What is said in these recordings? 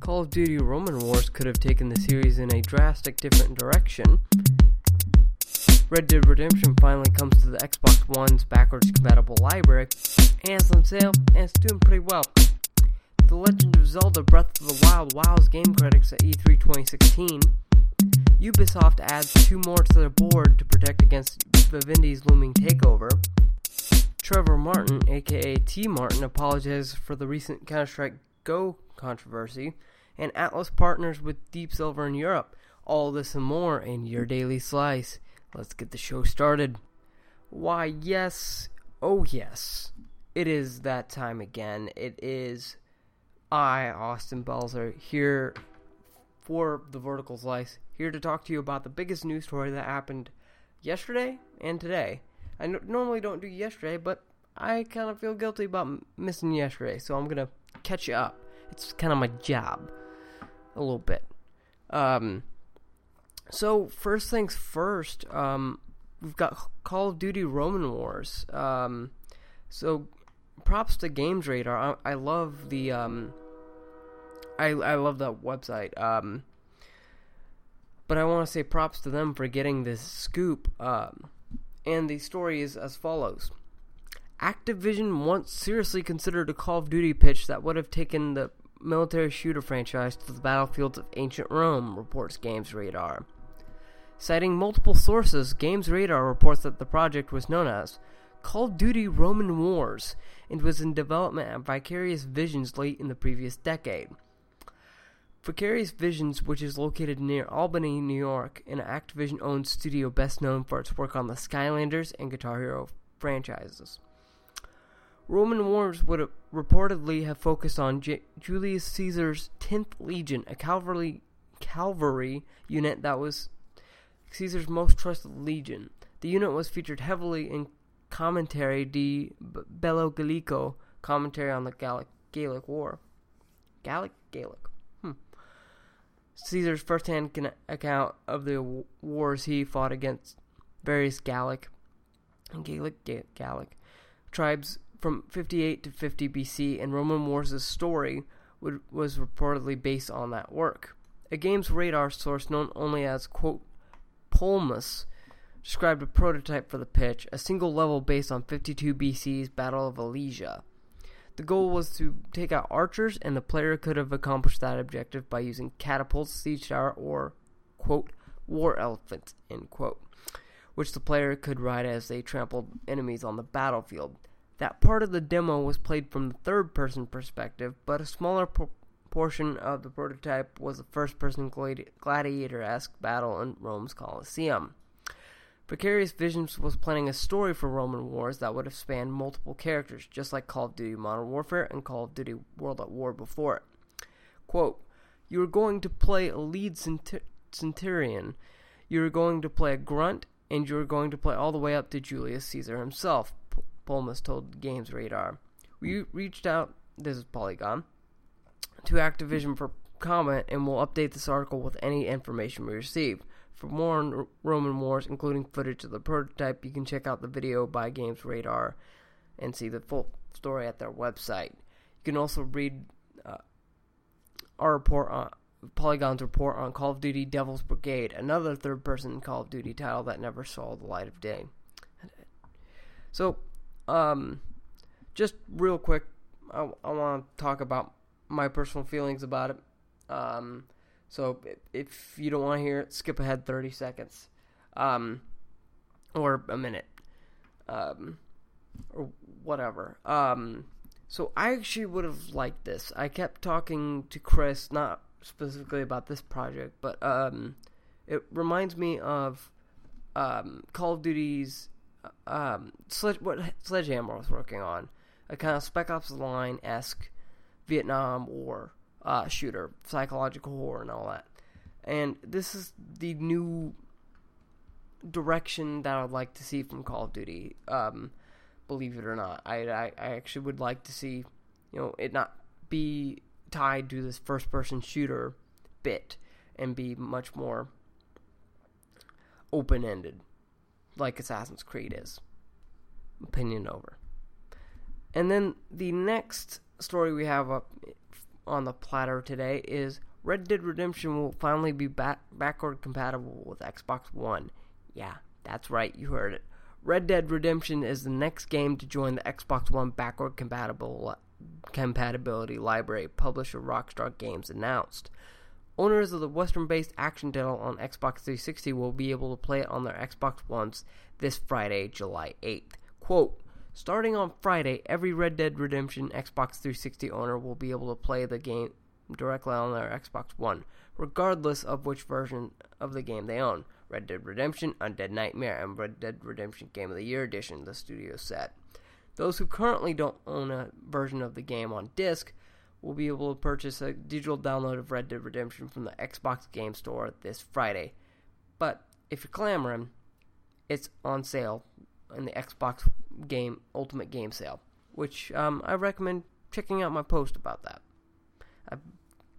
Call of Duty Roman Wars could have taken the series in a drastic different direction. Red Dead Redemption finally comes to the Xbox One's backwards compatible library, and it's on sale, and it's doing pretty well. The Legend of Zelda Breath of the Wild wows game critics at E3 2016. Ubisoft adds two more to their board to protect against Vivendi's looming takeover. Trevor Martin, aka Tmartn, apologizes for the recent Counter Strike Go controversy, and Atlus partners with Deep Silver in Europe. All this and more in your daily slice. Let's get the show started. Why, yes, oh yes, it is that time again. It is I, Austin Belzer, here for the Vertical Slice, here to talk to you about the biggest news story that happened yesterday and today. I normally don't do yesterday, but I kind of feel guilty about m- missing yesterday, so I'm gonna catch you up. It's kind of my job, a little bit. Um, so first things first, um, we've got Call of Duty Roman Wars. Um, so props to Games Radar. I, I love the um, I I love that website. Um, but I want to say props to them for getting this scoop. Um, and the story is as follows. Activision once seriously considered a Call of Duty pitch that would have taken the military shooter franchise to the battlefields of ancient Rome, reports Games Radar. Citing multiple sources, Games Radar reports that the project was known as Call of Duty Roman Wars and was in development at Vicarious Visions late in the previous decade. Vicarious Visions, which is located near Albany, New York, an Activision owned studio best known for its work on the Skylanders and Guitar Hero franchises. Roman Wars would reportedly have focused on J- Julius Caesar's 10th Legion, a cavalry cavalry unit that was Caesar's most trusted legion. The unit was featured heavily in commentary di Bello Gallico, commentary on the Gallic Gaelic War. Gallic Gaelic. Hmm. Caesar's first-hand account of the wars he fought against various Gallic and Gaelic Gallic tribes from 58 to 50 BC, and Roman Wars' story would, was reportedly based on that work. A Games Radar source known only as, quote, Polmus described a prototype for the pitch, a single level based on 52 BC's Battle of Alesia. The goal was to take out archers, and the player could have accomplished that objective by using catapults, siege tower, or, quote, war elephants, end quote, which the player could ride as they trampled enemies on the battlefield. That part of the demo was played from the third person perspective, but a smaller portion of the prototype was a first person gladi- gladiator esque battle in Rome's Colosseum. Vicarious Visions was planning a story for Roman Wars that would have spanned multiple characters, just like Call of Duty Modern Warfare and Call of Duty World at War before it. Quote, You are going to play a lead centurion, you are going to play a grunt, and you are going to play all the way up to Julius Caesar himself, Polmus told Games Radar. We reached out, this is Polygon, to Activision for comment and will update this article with any information we receive. For more on Roman Wars, including footage of the prototype, you can check out the video by Games Radar and see the full story at their website. You can also read uh, our report on Polygon's report on Call of Duty Devil's Brigade, another third person Call of Duty title that never saw the light of day. So, um, just real quick, I, I want to talk about my personal feelings about it. Um, so if you don't want to hear it, skip ahead 30 seconds, um, or a minute, um, or whatever. Um, so I actually would have liked this. I kept talking to Chris, not specifically about this project, but um, it reminds me of um, Call of Duty's um, Sledge, what Sledgehammer was working on, a kind of Spec Ops Line esque Vietnam War uh, shooter, psychological horror, and all that. And this is the new direction that I'd like to see from Call of Duty. Um, believe it or not, I, I, I actually would like to see, you know, it not be tied to this first-person shooter bit and be much more open-ended like Assassin's Creed is. Opinion over. And then the next story we have up on the platter today is Red Dead Redemption will finally be back- backward compatible with Xbox One. Yeah, that's right, you heard it. Red Dead Redemption is the next game to join the Xbox One backward compatible compatibility library publisher Rockstar Games announced. Owners of the Western based action title on Xbox 360 will be able to play it on their Xbox Ones this Friday, July 8th. Quote, Starting on Friday, every Red Dead Redemption Xbox 360 owner will be able to play the game directly on their Xbox One, regardless of which version of the game they own. Red Dead Redemption, Undead Nightmare, and Red Dead Redemption Game of the Year Edition, the studio said. Those who currently don't own a version of the game on disc will be able to purchase a digital download of Red Dead Redemption from the Xbox Game Store this Friday. But if you're clamoring, it's on sale in the Xbox Game Ultimate Game Sale, which um, I recommend checking out my post about that. I've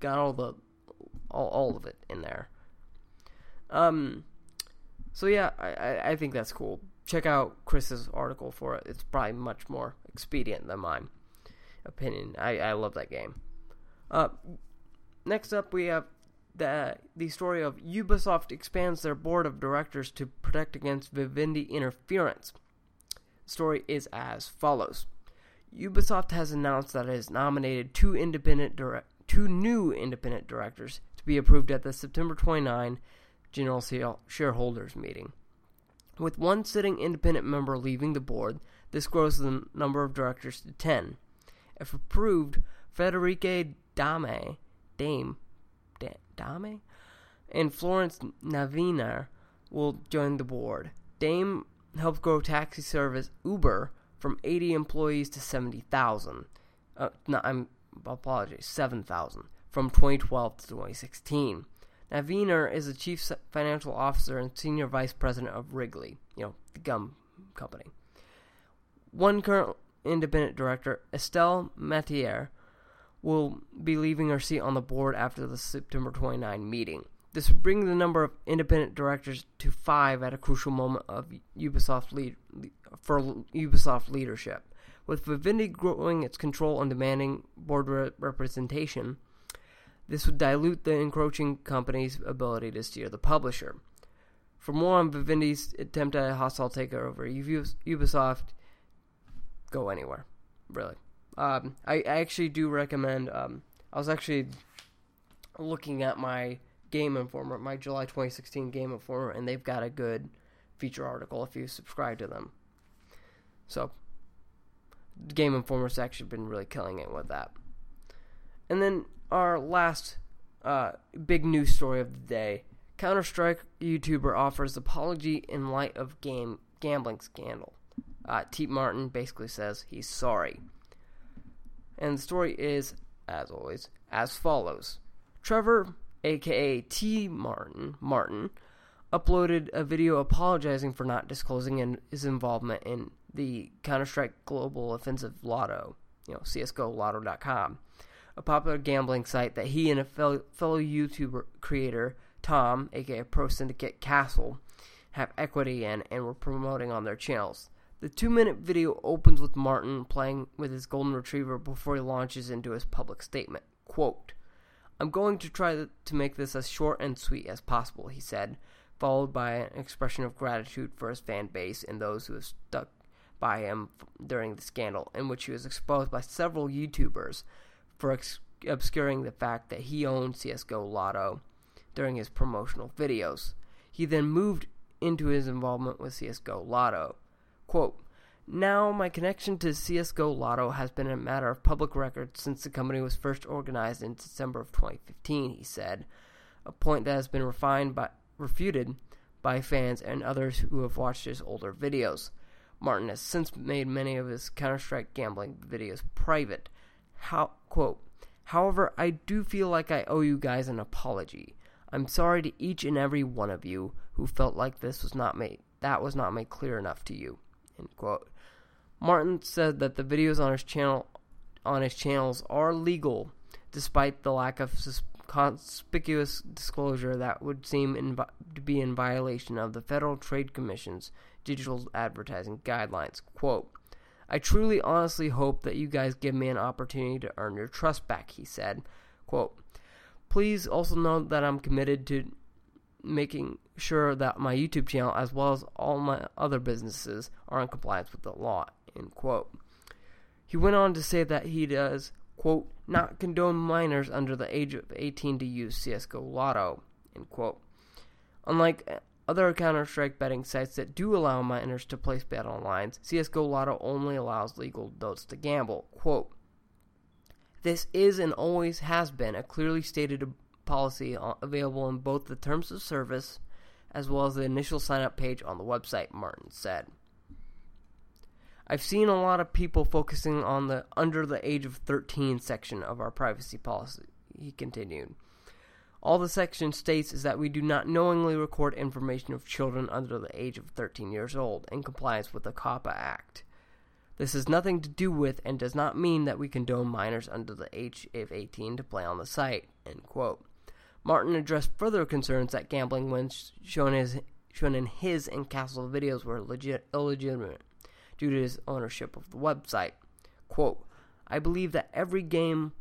got all the all, all of it in there. Um, so yeah, I, I, I think that's cool. Check out Chris's article for it. It's probably much more expedient than mine opinion. I, I love that game. Uh, next up, we have the the story of Ubisoft expands their board of directors to protect against Vivendi interference. The story is as follows: Ubisoft has announced that it has nominated two independent direct, two new independent directors to be approved at the September 29 general shareholders meeting. With one sitting independent member leaving the board, this grows the number of directors to 10. If approved, Federica Dame, Dame, Dame, and Florence Naviner will join the board. Dame helped grow taxi service Uber from 80 employees to 70,000. Uh, no, I'm apologies, 7,000 from 2012 to 2016. Naviner is the chief financial officer and senior vice president of Wrigley, you know, the gum company. One current independent director, Estelle Métayer, will be leaving her seat on the board after the September 29 meeting. This would bring the number of independent directors to five at a crucial moment of Ubisoft lead, for Ubisoft leadership. With Vivendi growing its control and demanding board re- representation, this would dilute the encroaching company's ability to steer the publisher. For more on Vivendi's attempt at a hostile takeover, of Ubisoft, go anywhere, really. Um, I, I, actually do recommend. Um, I was actually looking at my Game Informer, my July 2016 Game Informer, and they've got a good feature article if you subscribe to them. So, Game Informer's actually been really killing it with that. And then our last uh, big news story of the day Counter Strike YouTuber offers apology in light of game gambling scandal. Uh, Tmartn basically says he's sorry. And the story is, as always, as follows Trevor, aka T. Martin, Martin, uploaded a video apologizing for not disclosing in his involvement in the Counter Strike Global Offensive Lotto, you know, CSGO Lotto.com, a popular gambling site that he and a fellow, fellow YouTuber creator, Tom, aka Pro Syndicate Cassell, have equity in and were promoting on their channels. The two minute video opens with Martin playing with his golden retriever before he launches into his public statement. Quote, I'm going to try to make this as short and sweet as possible, he said, followed by an expression of gratitude for his fan base and those who have stuck by him during the scandal, in which he was exposed by several YouTubers for ex- obscuring the fact that he owned CSGO Lotto during his promotional videos. He then moved into his involvement with CSGO Lotto. Quote, now, my connection to CSGO Lotto has been a matter of public record since the company was first organized in December of 2015, he said, a point that has been refined by, refuted by fans and others who have watched his older videos. Martin has since made many of his Counter Strike gambling videos private. How, quote, However, I do feel like I owe you guys an apology. I'm sorry to each and every one of you who felt like this was not made that was not made clear enough to you. End quote. Martin said that the videos on his channel on his channels are legal, despite the lack of conspicuous disclosure that would seem to be in violation of the Federal Trade Commission's digital advertising guidelines. Quote, I truly honestly hope that you guys give me an opportunity to earn your trust back, he said. Quote, Please also know that I'm committed to making sure that my YouTube channel, as well as all my other businesses, are in compliance with the law. End quote. He went on to say that he does, quote, not condone minors under the age of 18 to use CSGO Lotto, end quote. Unlike other Counter Strike betting sites that do allow minors to place bet on lines, CSGO Lotto only allows legal adults to gamble. Quote, this is and always has been a clearly stated policy available in both the terms of service as well as the initial sign up page on the website, Martin said. I've seen a lot of people focusing on the under the age of 13 section of our privacy policy, he continued. All the section states is that we do not knowingly record information of children under the age of 13 years old in compliance with the COPPA Act. This has nothing to do with and does not mean that we condone minors under the age of 18 to play on the site. Martin addressed further concerns that gambling, when shown, as, shown in his and Cassell videos, were legit, illegitimate due to his ownership of the website. Quote, I believe that every game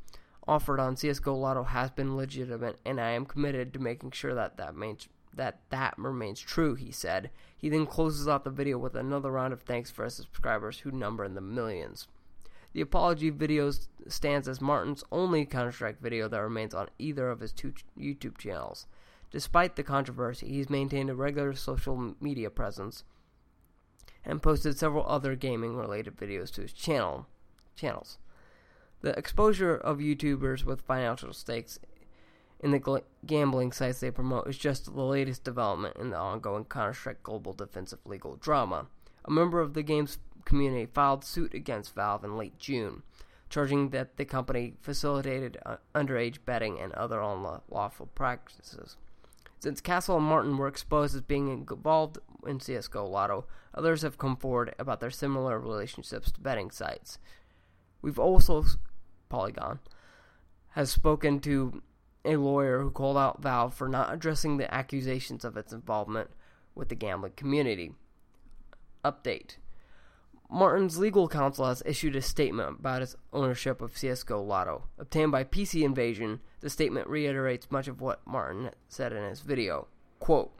offered on CSGO Lotto has been legitimate, and I am committed to making sure that that, means, that that remains true, he said. He then closes out the video with another round of thanks for his subscribers who number in the millions. The apology video stands as Martin's only Counter Strike video that remains on either of his two YouTube channels. Despite the controversy, he's maintained a regular social media presence and posted several other gaming related videos to his channel channels. The exposure of YouTubers with financial stakes in the gl- gambling sites they promote is just the latest development in the ongoing Counter Strike Global defensive legal drama. A member of the game's community filed suit against Valve in late June, charging that the company facilitated uh, underage betting and other unlawful practices. Since Cassell and Martin were exposed as being involved in CSGO Lotto, others have come forward about their similar relationships to betting sites. We've also, Polygon, has spoken to a lawyer who called out Valve for not addressing the accusations of its involvement with the gambling community. Update Martin's legal counsel has issued a statement about his ownership of CSGO Lotto. Obtained by PC Invasion, the statement reiterates much of what Martin said in his video. Quote,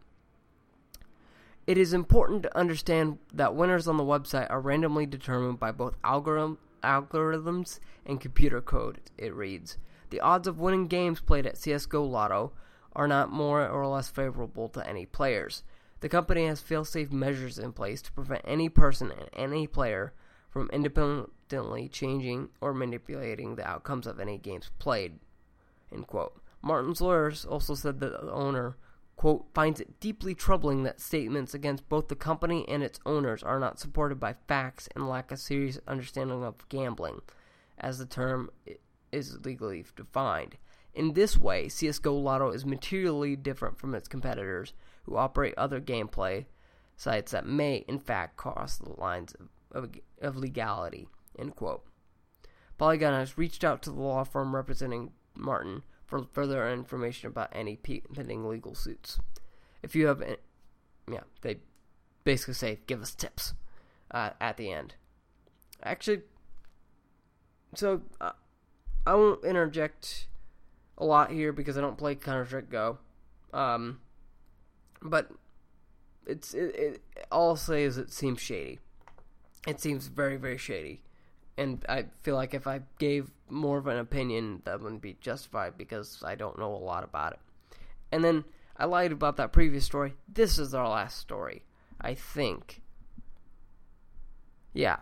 it is important to understand that winners on the website are randomly determined by both algorithm, algorithms and computer code, it reads. The odds of winning games played at CSGO Lotto are not more or less favorable to any players. The company has fail-safe measures in place to prevent any person and any player from independently changing or manipulating the outcomes of any games played. End quote. Martin's lawyers also said that the owner, quote, finds it deeply troubling that statements against both the company and its owners are not supported by facts and lack a serious understanding of gambling, as the term is legally defined. In this way, CSGO Lotto is materially different from its competitors who operate other gameplay sites that may, in fact, cross the lines of, of, of legality. End quote. Polygon has reached out to the law firm representing Martin for further information about any pending legal suits. If you have, yeah, they basically say give us tips uh, at the end. Actually, so uh, I won't interject a lot here because I don't play Counter Strike Go. Um, but it's it, it, all I'll say is it seems shady. It seems very very shady, and I feel like if I gave more of an opinion, that wouldn't be justified because I don't know a lot about it. And then I lied about that previous story. This is our last story, I think. Yeah,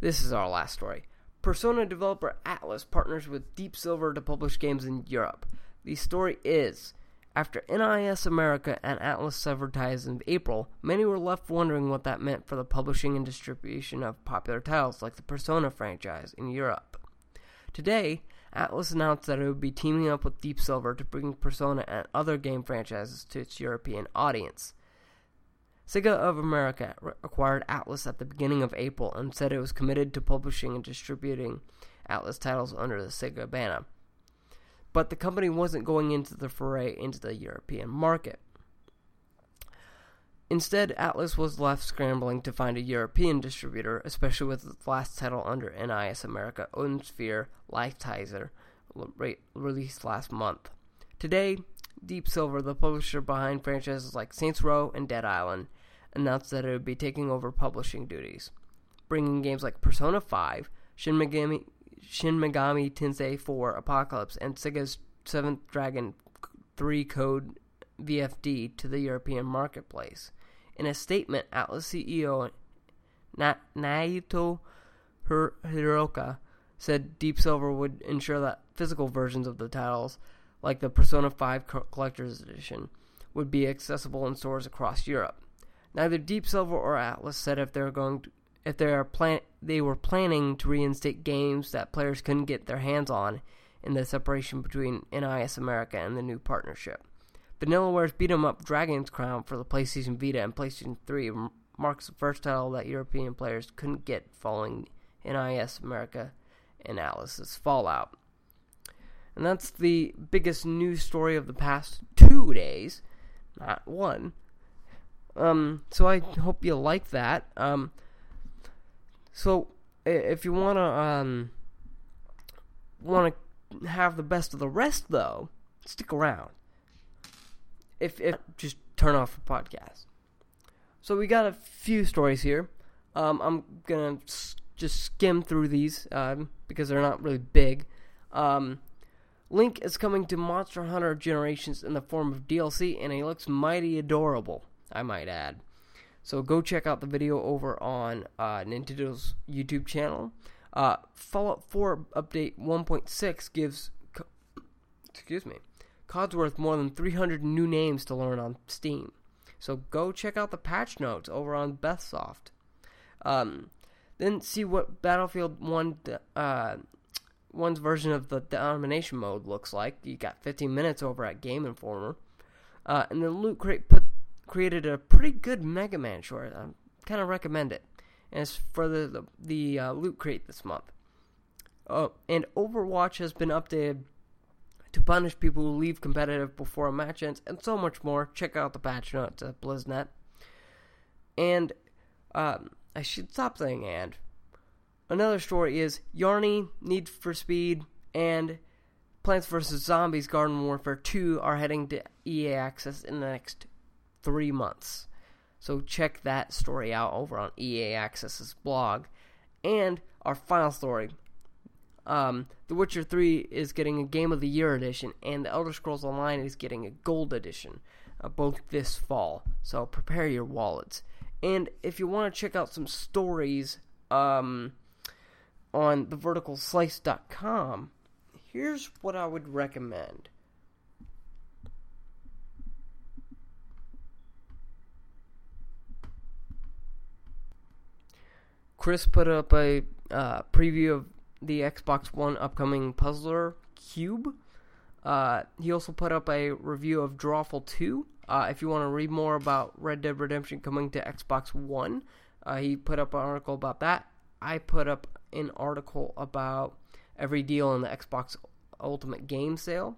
this is our last story. Persona developer Atlus partners with Deep Silver to publish games in Europe. The story is after NIS America and Atlus severed ties in April, many were left wondering what that meant for the publishing and distribution of popular titles like the Persona franchise in Europe. Today, Atlus announced that it would be teaming up with Deep Silver to bring Persona and other game franchises to its European audience. Sega of America acquired Atlus at the beginning of April and said it was committed to publishing and distributing Atlus titles under the Sega banner but the company wasn't going into the foray into the European market. Instead, Atlus was left scrambling to find a European distributor, especially with its last title under NIS America, Odin Sphere Leifthrasir, re- released last month. Today, Deep Silver, the publisher behind franchises like Saints Row and Dead Island, announced that it would be taking over publishing duties, bringing games like Persona 5, Shin Megami, Shin Megami Tensei 4 Apocalypse, and Sega's Seventh Dragon 3 Code VFD to the European marketplace. In a statement, Atlus CEO Na- Naoto Hiraoka said Deep Silver would ensure that physical versions of the titles, like the Persona 5 Collector's Edition, would be accessible in stores across Europe. Neither Deep Silver or Atlus said if they're going to, if they are plan they were planning to reinstate games that players couldn't get their hands on in the separation between NIS America and the new partnership. Vanillaware's beat 'em up Dragon's Crown for the PlayStation Vita and PlayStation 3 marks the first title that European players couldn't get following NIS America and Atlus's Fallout. And that's the biggest news story of the past two days, not one. Um, so I hope you like that. Um, so if you wanna um, wanna have the best of the rest, though, stick around. If if just turn off the podcast. So we got a few stories here. Um, I'm gonna s- just skim through these um, because they're not really big. Um, Link is coming to Monster Hunter Generations in the form of DLC, and he looks mighty adorable. I might add. So go check out the video over on uh, Nintendo's YouTube channel. Uh, Fallout 4 update 1.6 gives, excuse me, Codsworth more than 300 new names to learn on Steam. So go check out the patch notes over on Bethsoft. Um, then see what Battlefield 1 uh, one's version of the domination mode looks like. You got 15 minutes over at Game Informer. Uh, and then Loot Crate put created a pretty good Mega Man short. I kind of recommend it. And it's for the the, the uh, Loot Crate this month. Oh, and Overwatch has been updated to punish people who leave competitive before a match ends, and so much more. Check out the patch notes at BlizzNet. And um, I should stop saying and. Another story is Yarny, Need for Speed, and Plants vs. Zombies Garden Warfare 2 are heading to EA Access in the next three months. So check that story out over on EA Access's blog. And our final story. Um, the Witcher 3 is getting a Game of the Year edition, and The Elder Scrolls Online is getting a Gold edition, uh, both this fall. So prepare your wallets. And if you want to check out some stories, um, on theverticalslice.com, here's what I would recommend. Chris put up a uh, preview of the Xbox One upcoming Puzzler Cube. Uh, he also put up a review of Drawful 2. Uh, if you want to read more about Red Dead Redemption coming to Xbox One, uh, he put up an article about that. I put up an article about every deal in the Xbox Ultimate Game Sale.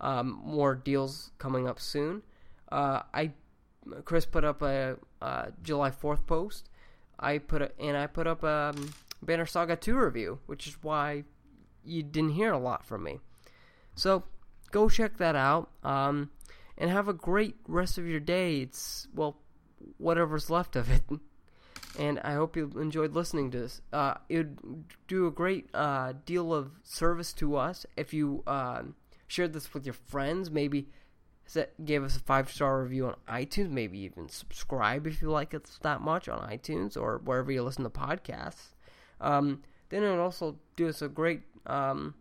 Um, more deals coming up soon. Uh, I Chris put up a uh, July Fourth post. I put a, and I put up a um, Banner Saga Two review, which is why you didn't hear a lot from me. So go check that out. Um, and have a great rest of your day. It's well, whatever's left of it. and I hope you enjoyed listening to this. Uh, it would do a great uh, deal of service to us if you uh, shared this with your friends. Maybe set, gave us a five star review on iTunes. Maybe even subscribe if you like it that much on iTunes or wherever you listen to podcasts. Um, then it would also do us a great. Um,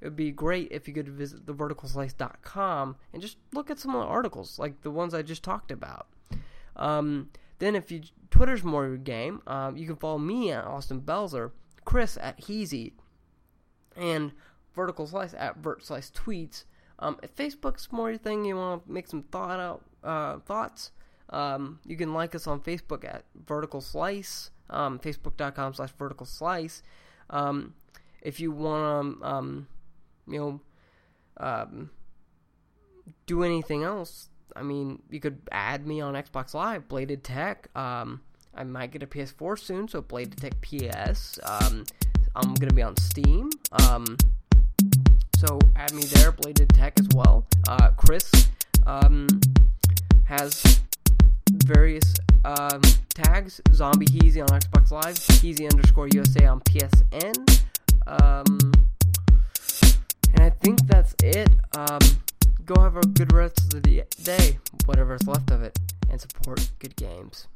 it would be great if you could visit theverticalslice.com and just look at some of the articles, like the ones I just talked about. Um, then, if you Twitter's more your game, um, you can follow me at Austin Belzer, Chris at Heezy, and Vertical Slice at Vert Slice Tweets. Um, if Facebook's more your thing, you want to make some thought out uh, thoughts. Um, you can like us on Facebook at Vertical Slice, um, Facebook.com slash Vertical Slice. Um, if you want to, um, you know, um, do anything else, I mean, you could add me on Xbox Live, Bladed Tech. I might get a PS4 soon, so Bladed Tech PS. I'm gonna be on Steam. So add me there, Bladed Tech as well. Uh, Chris um, has various um, tags. Zombie Heezy on Xbox Live, Heezy underscore USA on PSN. Um, and I think that's it. Um, go have a good rest of the day, whatever's left of it, and support good games.